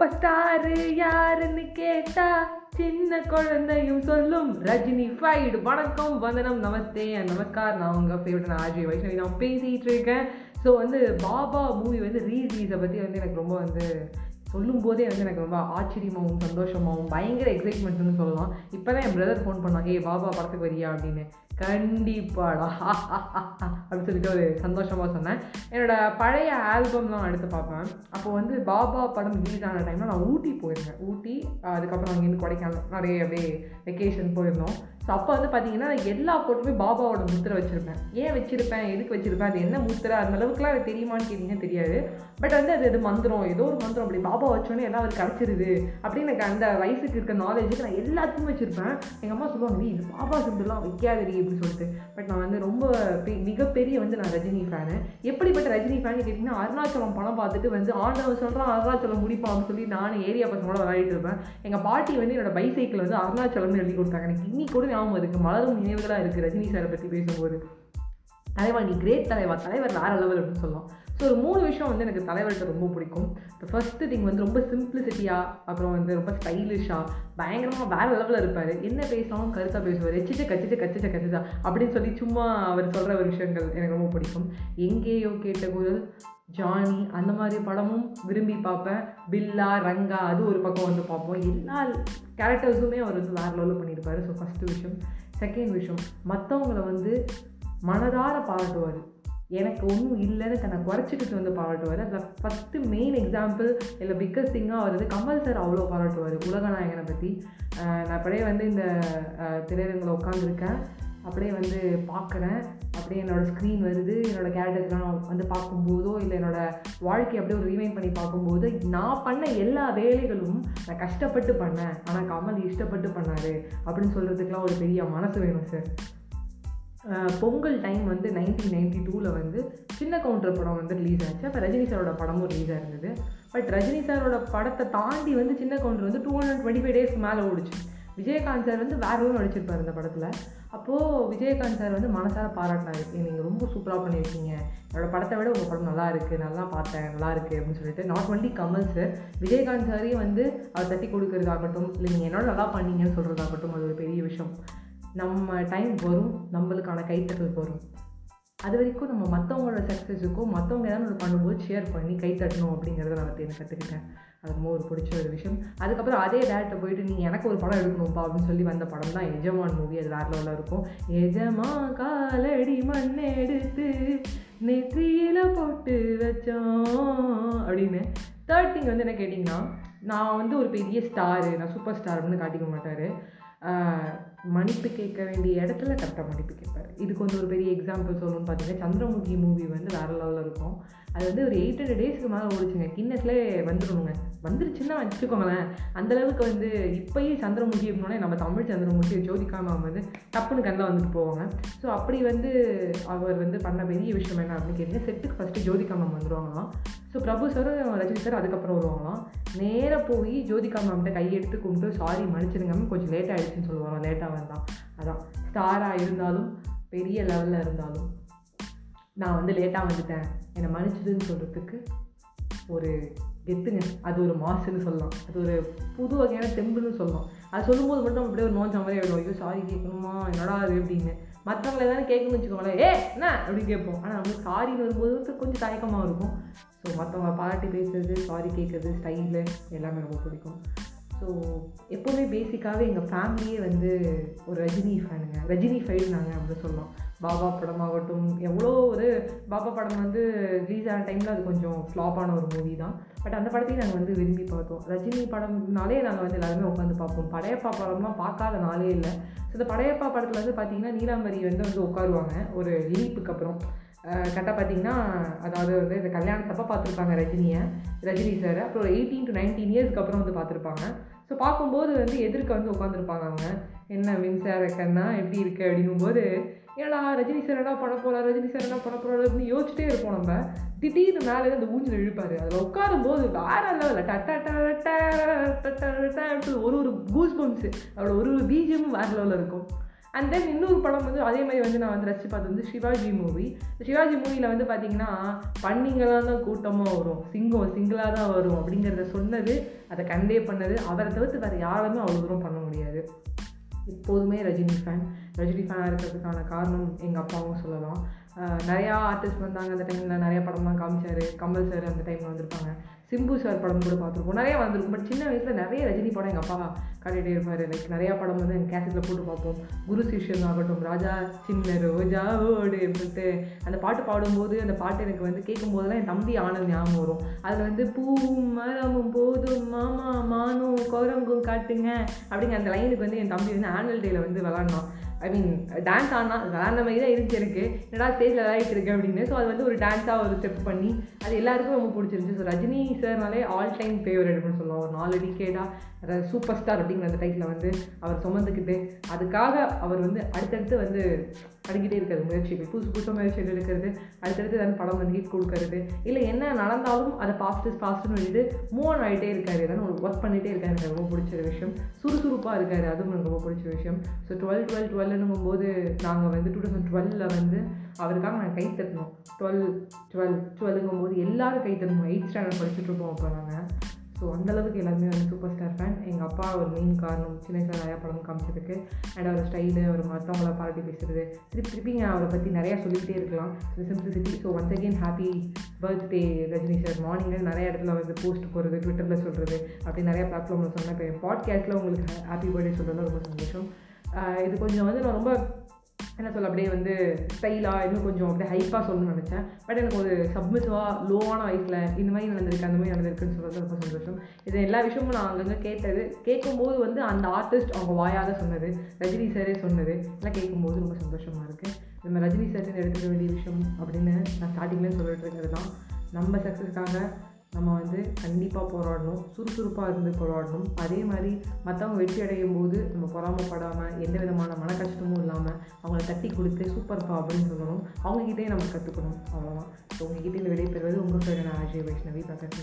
Super star யாருன்னு கேட்டா சின்ன குழந்தையும் சொல்லும். ரஜினி ஃபைடு வணக்கம் வந்தனம் நமஸ்தே நமஸ்கார். நான் உங்கள் ஃபேவரட் நான் ஆஜய் வைஷ்ணவி நான் பேசிகிட்டு இருக்கேன். ஸோ வந்து பாபா மூவி வந்து ரீலீஸை பற்றி வந்து எனக்கு ரொம்ப வந்து சொல்லும் போதே வந்து எனக்கு ரொம்ப ஆச்சரியமாகவும் சந்தோஷமாகவும் பயங்கர எக்ஸைட்மெண்ட்னு சொல்லலாம். இப்போ தான் என் பிரதர் ஃபோன் பண்ணாங்க ஏ பாபா படத்துக்கு வரியா? அப்படின்னு. கண்டிப்பாடா. அப்படின்னு சொல்லிட்டு ஒரு சந்தோஷமாக சொன்னேன். என்னோடய பழைய ஆல்பம்லாம் எடுத்து பார்ப்பேன். அப்போ வந்து பாபா படம் ரிலீஸ் ஆன டைமில் நான் ஊட்டி போயிருந்தேன். ஊட்டி அதுக்கப்புறம் அங்கேருந்து கொடைக்கானல் நிறைய அப்படியே வெக்கேஷன் போயிருந்தோம். ஸோ அப்போ வந்து பார்த்தீங்கன்னா எல்லா ஃபோட்டோமே பாபாவோட முத்திரை வச்சுருப்பேன். ஏன் வச்சுருப்பேன்? எதுக்கு வச்சுருப்பேன்? அது என்ன முத்திரை? அந்த அளவுக்குலாம் அது தெரியுமான்னு கேட்டிங்கன்னா தெரியாது. பட் வந்து அது அது மந்திரம். ஏதோ ஒரு மந்திரம் அப்படி பாபா வச்சோன்னே எல்லாம் அவர் கிடச்சிருது. அப்படின்னு எனக்கு அந்த வயசுக்கு இருக்க நாலேஜுக்கு நான் எல்லாத்தையும் வச்சுருப்பேன். எங்கள் அம்மா சொல்லுவாங்க நீ இது பாபா சிம்பிள்லாம் வைக்காதடி. அப்படின்னு சொல்லிட்டு பட் நான் வந்து ரொம்ப மிகப்பெரிய வந்து நான் ரஜினி ஃபேனு எப்படிப்பட்ட ரஜினி ஃபேன் கேட்டிங்கன்னா அருணாச்சலம் படம் பார்த்துட்டு வந்து ஆண்டவன் சொல்கிறான் அருணாச்சலம் முடிப்பான்னு சொல்லி நான் ஏரியா பசங்களோட விளையாடிட்டு இருப்பேன். எங்கள் பாட்டி வந்து என்னோட பைசைக்கிள் வந்து அருணாச்சலம்னு எழுதி கொடுத்தாங்க. எனக்கு இன்னி கூட ஞாபகம் இருக்குது மலரும் நினைவுகளாக இருக்குது ரஜினி சாரை பற்றி பேசும்போது. தலைவா நீ கிரேட் தலைவா. தலைவர் வேறு லெவல் அப்படின்னு சொல்லலாம் ஸோ ஒரு மூணு விஷயம் வந்து எனக்கு தலைவர்கிட்ட ரொம்ப பிடிக்கும். இப்போ ஃபஸ்ட்டு திங் வந்து ரொம்ப சிம்பிளிசிட்டியாக அப்புறம் வந்து ரொம்ப ஸ்டைலிஷாக பயங்கரமாக வேற லெவலில் இருப்பார். என்ன பேசினாலும் கருத்தாக பேசுவார். எச்சிச்சு கச்சிச்சு கச்சிச்சு கச்சிச்சா அப்படின்னு சொல்லி சும்மா அவர் சொல்கிற ஒரு விஷயங்கள் எனக்கு ரொம்ப பிடிக்கும். எங்கேயோ கேட்ட குரல் ஜானி அந்த மாதிரி படமும் விரும்பி பார்ப்பேன். பில்லா ரங்கா அது ஒரு பக்கம் வந்து பார்ப்போம். எல்லா கேரக்டர்ஸுமே அவர் வந்து வேறு லெவலில் பண்ணியிருப்பாரு. ஸோ ஃபஸ்ட்டு விஷயம். செகண்ட் விஷயம் மற்றவங்கள வந்து மனதார பாராட்டுவார். எனக்கு ஒன்றும் இல்லைன்னு தன்னை குறைச்சிக்கிட்டு வந்து பாராட்டுவார் அதில் ஃபஸ்ட்டு மெயின் எக்ஸாம்பிள் இல்லை பிக்கஸ்ட் திங்காக வருது கமல் சார் அவ்வளோ பாராட்டுவார் உலகநாயகனை பற்றி நான் அப்படியே வந்து இந்த திரையரங்கில் உட்காந்துருக்கேன் அப்படியே வந்து பார்க்குறேன். அப்படியே என்னோடய ஸ்க்ரீன் வருது. என்னோட கேரக்டர்ஸ்லாம் வந்து பார்க்கும்போதோ இல்லை என்னோடய வாழ்க்கையை அப்படியே ஒரு ரீமைண்ட் பண்ணி பார்க்கும்போது நான் பண்ண எல்லா வேலைகளும் நான் கஷ்டப்பட்டு பண்ணேன். ஆனால் கமல் இஷ்டப்பட்டு பண்ணாரு. அப்படின்னு சொல்கிறதுக்குலாம் ஒரு பெரிய மனசு வேணும் சார் பொங்கல் டைம் வந்து நைன்டீன் நைன்டி டூவில் வந்து சின்ன கவுண்டர் படம் வந்து ரிலீஸ் ஆச்சு. அப்போ ரஜினி சாரோட படமும் ரிலீஸ் ஆயிருந்தது பட் ரஜினி சாரோட படத்தை தாண்டி வந்து சின்ன கவுண்டர் வந்து two hundred twenty five days மேலே ஓடிச்சு. விஜயகாந்த் சார் வந்து வேறு ஒரு நடிச்சிருப்பார் இந்த படத்தில். அப்போது விஜயகாந்த் சார் வந்து மனசார பாராட்டினாரு. நீங்கள் ரொம்ப சூப்பராக பண்ணியிருக்கீங்க. என்னோடய படத்தை விட உங்கள் படம் நல்லா இருக்குது நல்லா பார்த்தேன். நல்லா இருக்குது அப்படின்னு சொல்லிட்டு not only Kamal sir Vijayakanth சாரையும் வந்து அவர் தட்டி கொடுக்கறதாகட்டும் இல்லை நீங்கள் என்னோட நல்லா பண்ணீங்கன்னு சொல்கிறதாகட்டும் அது ஒரு பெரிய விஷயம். நம்ம டைம் வரும் நம்மளுக்கான கைத்தட்டல் வரும். அது வரைக்கும் நம்ம மற்றவங்களோட சக்ஸஸுக்கும் மற்றவங்க ஏதாவது ஒன்று பண்ணும்போது ஷேர் பண்ணி கை தட்டணும் அப்படிங்கிறத நான் வந்து எனக்கு கற்றுக்கிட்டேன் அது ரொம்ப ஒரு பிடிச்ச ஒரு விஷயம். அதுக்கப்புறம் அதே டேரக்டர் போயிட்டு நீ எனக்கு ஒரு படம் எடுக்கணும்ப்பா அப்படின்னு சொல்லி வந்த படம் தான் எஜமான் மூவி அது வேற லெவலில் இருக்கும். எஜமா காலடி மண் எடுத்து நெற்றியில் போட்டு வச்சோம் அப்படின்னு தேர்ட் திங் வந்து என்ன கேட்டிங்கன்னா நான் வந்து ஒரு பெரிய ஸ்டாரு நான் சூப்பர் ஸ்டார் அப்படின்னு காட்டிக்க மாட்டார். மன்னிப்பு கேட்க வேண்டிய இடத்துல கரெக்டாக மன்னிப்பு கேட்பார். இதுக்கு வந்து ஒரு பெரிய எக்ஸாம்பிள் சொல்லணும்னு பார்த்தீங்கன்னா சந்திரமுகி மூவி வந்து வேறு லெவலில் இருக்கும். அது வந்து ஒரு எயிட் ஹண்ட்ரட் டேஸ்க்கு மேலே ஓடிச்சுங்க. கிண்ணத்துலேயே வந்துடணுங்க வந்துருச்சுன்னா வச்சுக்கோங்களேன். அந்தளவுக்கு வந்து இப்போயே சந்திரமுகி அப்படின்னே நம்ம தமிழ் சந்திரமுகி ஜோதிகா வந்து டப்புன்னு கண்ணில் வந்துட்டு போவாங்க. ஸோ அப்படி வந்து அவர் வந்து பண்ண பெரிய விஷயம் என்ன அப்படின்னு கேட்டிங்கன்னா செட்டுக்கு ஃபஸ்ட்டு ஜோதிகா வந்துடுவாங்களாம் ஸோ பிரபு சாரும் ரஜினி சார் அதுக்கப்புறம் வருவாங்களாம். நேராக போய் ஜோதிகா மேம்கிட்ட கையெடுத்து கும்பிட்டு சாரி மன்னிச்சிடுங்க மேம் கொஞ்சம் லேட் ஆகிடுச்சுன்னு சொல்லுவாங்க. லேட்டாக வந்தான். அதான். ஸ்டாராக இருந்தாலும் பெரிய லெவலில் இருந்தாலும் நான் வந்து லேட்டாக வந்துட்டேன். என்னை மன்னிச்சிடுன்னு சொல்கிறதுக்கு ஒரு கெத்துங்க. அது ஒரு மாசுன்னு சொல்லலாம். அது ஒரு புது வகையான தெம்புன்னு சொல்லலாம். அது சொல்லும்போது மட்டும் அப்படியே ஒரு நோஞ்ச மாதிரி ஆகிடும் ஐயோ சாரி கேட்கணுமா என்னடா அது அப்படின்னு. மற்றவங்கள ஏதாவது கேட்கணும்னு வச்சுக்கோங்களேன். ஏ என்ன? அப்படின்னு கேட்போம். ஆனால் நம்மளுக்கு சாரின்னு வரும்போது கொஞ்சம் தயக்கமாக இருக்கும். ஸோ மற்றவங்க பாராட்டி பேசுறது சாரி கேட்குறது ஸ்டைலு எல்லாமே ரொம்ப பிடிக்கும். ஸோ எப்போவுமே பேசிக்காகவே எங்கள் ஃபேமிலியே வந்து ஒரு ரஜினி ஃபேனுங்க ரஜினி ஃபைல் நாங்கள் அப்படின்னு சொல்லலாம். பாபா படமாகட்டும் எவ்வளோ ஒரு பாபா படம் வந்து ரிலீஸ் ஆன டைமில் அது கொஞ்சம் ஃப்ளாப்பான ஒரு மூவி தான். பட் அந்த படத்தையும் நாங்கள் வந்து விரும்பி பார்த்தோம். ரஜினி படம்னாலே நாங்கள் வந்து எல்லாருமே உட்காந்து பார்ப்போம். படையப்பா படம்லாம் பார்க்காத நாளே இல்லை. ஸோ இந்த படையப்பா படத்தில் வந்து பார்த்திங்கன்னா நீலாம்பரி வந்து வந்து உட்காருவாங்க. ஒரு இனிப்புக்கு அப்புறம். கரெக்டாக பார்த்தீங்கன்னா அதாவது வந்து இந்த கல்யாணத்தப்போ பார்த்துருப்பாங்க ரஜினியை ரஜினி சார் அப்புறம் ஒரு எயிட்டீன் டு நைன்டீன் இயர்ஸ்க்கு அப்புறம் வந்து பார்த்துருப்பாங்க ஸோ பார்க்கும்போது வந்து எதிர்க்க வந்து உட்காந்துருப்பாங்க அவங்க என்ன மின்சார கண்ணா எப்படி இருக்கு அப்படிங்கும்போது ஏடா ரஜினி சார் என்ன பண்ண போகிறார் ரஜினி சார் என்ன பண்ண போகிறார் அப்படின்னு யோசிச்சிட்டே இருப்போம் நம்ம திடீர்னு மேலே அந்த ஊஞ்சல் இழுப்பாரு அதில் உட்காரும் போது வேற லெவலில் டட்ட டட்ட டட்ட ஒரு ஒரு கூஸ் பம்ப்ஸு அவ்வளோ ஒரு ஒரு பீஜியமும் வேற லெவலில் இருக்கும் அண்ட் தென் இன்னொரு படம் வந்து அதே மாதிரி வந்து நான் வந்து ரசித்து பார்த்தது வந்து சிவாஜி மூவி சிவாஜி மூவியில் வந்து பார்த்தீங்கன்னா பண்ணிங்கெல்லாம் தான் கூட்டமாக வரும். சிங்கம் சிங்கிளாக தான் வரும் அப்படிங்கிறத சொன்னது அதை கன்வே பண்ணது அவரை தவிர்த்து வேறு யாருமே அவ்வளோ தூரம் பண்ண முடியாது. எப்போதுமே ரஜினி ஃபேன் ரஜினி ஃபேனாக இருக்கிறதுக்கான காரணம் எங்கள் அப்பாவும் சொல்லலாம். நிறையா ஆர்டிஸ்ட் வந்தாங்க அந்த டைமில் நிறைய படம்லாம் காமிச்சார். கமல் சார் அந்த டைமில் வந்திருப்பாங்க. சிம்பு சார் படம் கூட பார்த்துருப்போம். நிறையா வந்திருக்கும். பட் சின்ன வயசில் நிறைய ரஜினி படம் எங்கள் அப்பா காட்டிகிட்டே இருப்பார். லைக் நிறையா படம் வந்து எங்கள் கேசட்டில் போட்டு பார்ப்போம். குரு சிஷ்யன் ஆகட்டும் ராஜா சின்ன ரோஜாவோடு அப்படின்ட்டு அந்த பாட்டு பாடும்போது அந்த பாட்டு எனக்கு வந்து கேட்கும் போதெல்லாம் என் தம்பி ஆனந்த் ஞாபகம் வரும். அதில் வந்து பூவும் மரமும் போதும் மாமா மானும் குரங்கும் காட்டுங்க அப்படிங்கிற அந்த லைனுக்கு வந்து என் தம்பி வந்து ஆனுவல் டேயில் வந்து விளாட்னான். ஐ மீன் டான்ஸ் ஆனா விளாண்ட மாதிரி தான் இருந்துச்சு எனக்கு என்னடா ஸ்டேஜில் விளையாடிட்டு இருக்கேன் அப்படின்னு. ஸோ அது வந்து ஒரு டான்ஸாக ஒரு ஸ்டெப் பண்ணி அது எல்லாருக்கும் ரொம்ப பிடிச்சிருந்துச்சு. ஸோ ரஜினி சார்னாலே ஆல் டைம் ஃபேவரட் அப்படின்னு சொல்லலாம் ஒரு நாலு டிகேடாக சூப்பர் ஸ்டார் அப்படிங்கிற அந்த டைட்டில் வந்து அவர் சுமந்துக்கிட்டு அதுக்காக அவர் வந்து அடுத்தடுத்து வந்து படிக்கிட்டே இருக்கிறது முயற்சிகள் புதுசு புதுசாக முயற்சிகள் எடுக்கிறது அடுத்தடுத்து ஏதாவது படம் வந்து ஹிட் கொடுக்கறது. இல்லை என்ன நடந்தாலும் அதை ஃபாஸ்ட்டு ஃபாஸ்ட்டுன்னு சொல்லிட்டு மூவ் ஆன் ஆகிட்டே இருக்காரு. ஏதாவது ஒர்க் பண்ணிகிட்டே இருக்காரு. எனக்கு ரொம்ப பிடிச்ச விஷயம். சுறுசுறுப்பாக இருக்காரு. அதுவும் எனக்கு ரொம்ப பிடிச்ச விஷயம். ஸோ டுவெல் டுவெல் டுவெல்னுங்கும் போது நாங்கள் வந்து டூ தௌசண்ட் டுவெலில் வந்து அவருக்காக நாங்கள் கை தட்டணும் டுவெல் டுவெல் டுவெல்லுங்கும் போது எல்லோரும் கை தட்டணும் எயிட் ஸ்டாண்டர்ட் படிச்சுட்டு இருப்போம் அப்போ நாங்கள் ஸோ அந்தளவுக்கு எல்லாருமே வந்து சூப்பர் ஸ்டார் ஃபேன் எங்கள் அப்பா ஒரு மெயின் காரணம். சின்ன வயசில் நிறையா படம் காமிச்சதுக்கு. அண்ட் அவர் ஸ்டைலு அவர் மற்றவங்கள பாராட்டி பேசுறது. திருப்பி திருப்பி நான் அவரை பற்றி நிறையா சொல்லிக்கிட்டே இருக்கலாம். Simplicity so once again happy birthday Rajini sir மார்னிங்கில் நிறைய இடத்துல வந்து போஸ்ட் போடுறது ட்விட்டரில் சொல்கிறது அப்படி நிறைய பிளாட்ஃபார்மில் சொன்னேன் இப்போ என் பாட்காஸ்ட்டில் உங்களுக்கு ஹாப்பி பர்த்டே சொல்கிறது ரொம்ப சந்தோஷம். இது கொஞ்சம் வந்து நான் ரொம்ப என்ன சொல்ல அப்படியே வந்து ஸ்டைலாக இன்னும் கொஞ்சம் அப்படியே ஹைப்பாக சொல்லணும்னு நினச்சேன். பட் எனக்கு ஒரு சப்மிசிவாக லோவான வயசில் இந்த மாதிரி நடந்திருக்கு அந்த மாதிரி நடந்திருக்குன்னு சொல்கிறது ரொம்ப சந்தோஷம். இது எல்லா விஷயமும் நான் அங்கங்கே கேட்டது. கேட்கும்போது வந்து அந்த ஆர்டிஸ்ட் அவங்க வாயாக சொன்னது ரஜினி சாரே சொன்னது எல்லாம் கேட்கும்போது ரொம்ப சந்தோஷமாக இருக்குது நம்ம ரஜினி சார்னு எடுத்துக்க வேண்டிய விஷயம் அப்படின்னு நான் ஸ்டார்டிங்லேயே சொல்லிட்டு இருக்கிறது தான். நம்ம சக்ஸஸ்க்காக நம்ம வந்து கண்டிப்பாக போராடணும் சுறுசுறுப்பாக இருந்து போராடணும். அதே மாதிரி மற்றவங்க வெற்றி அடையும் போது நம்ம பொறாமப்படாமல் எந்த விதமான மன கஷ்டமும் இல்லாமல் அவங்கள தட்டி கொடுத்து சூப்பர்ப்பா அப்படின்னு சொல்லணும். அவங்ககிட்டே நம்ம கற்றுக்கணும் அவ்வளோதான் ஸோ உங்ககிட்ட இந்த விடைபெறுவது உங்கள் பேர் நான் அஜய் வைஷ்ணவி பக்கத்து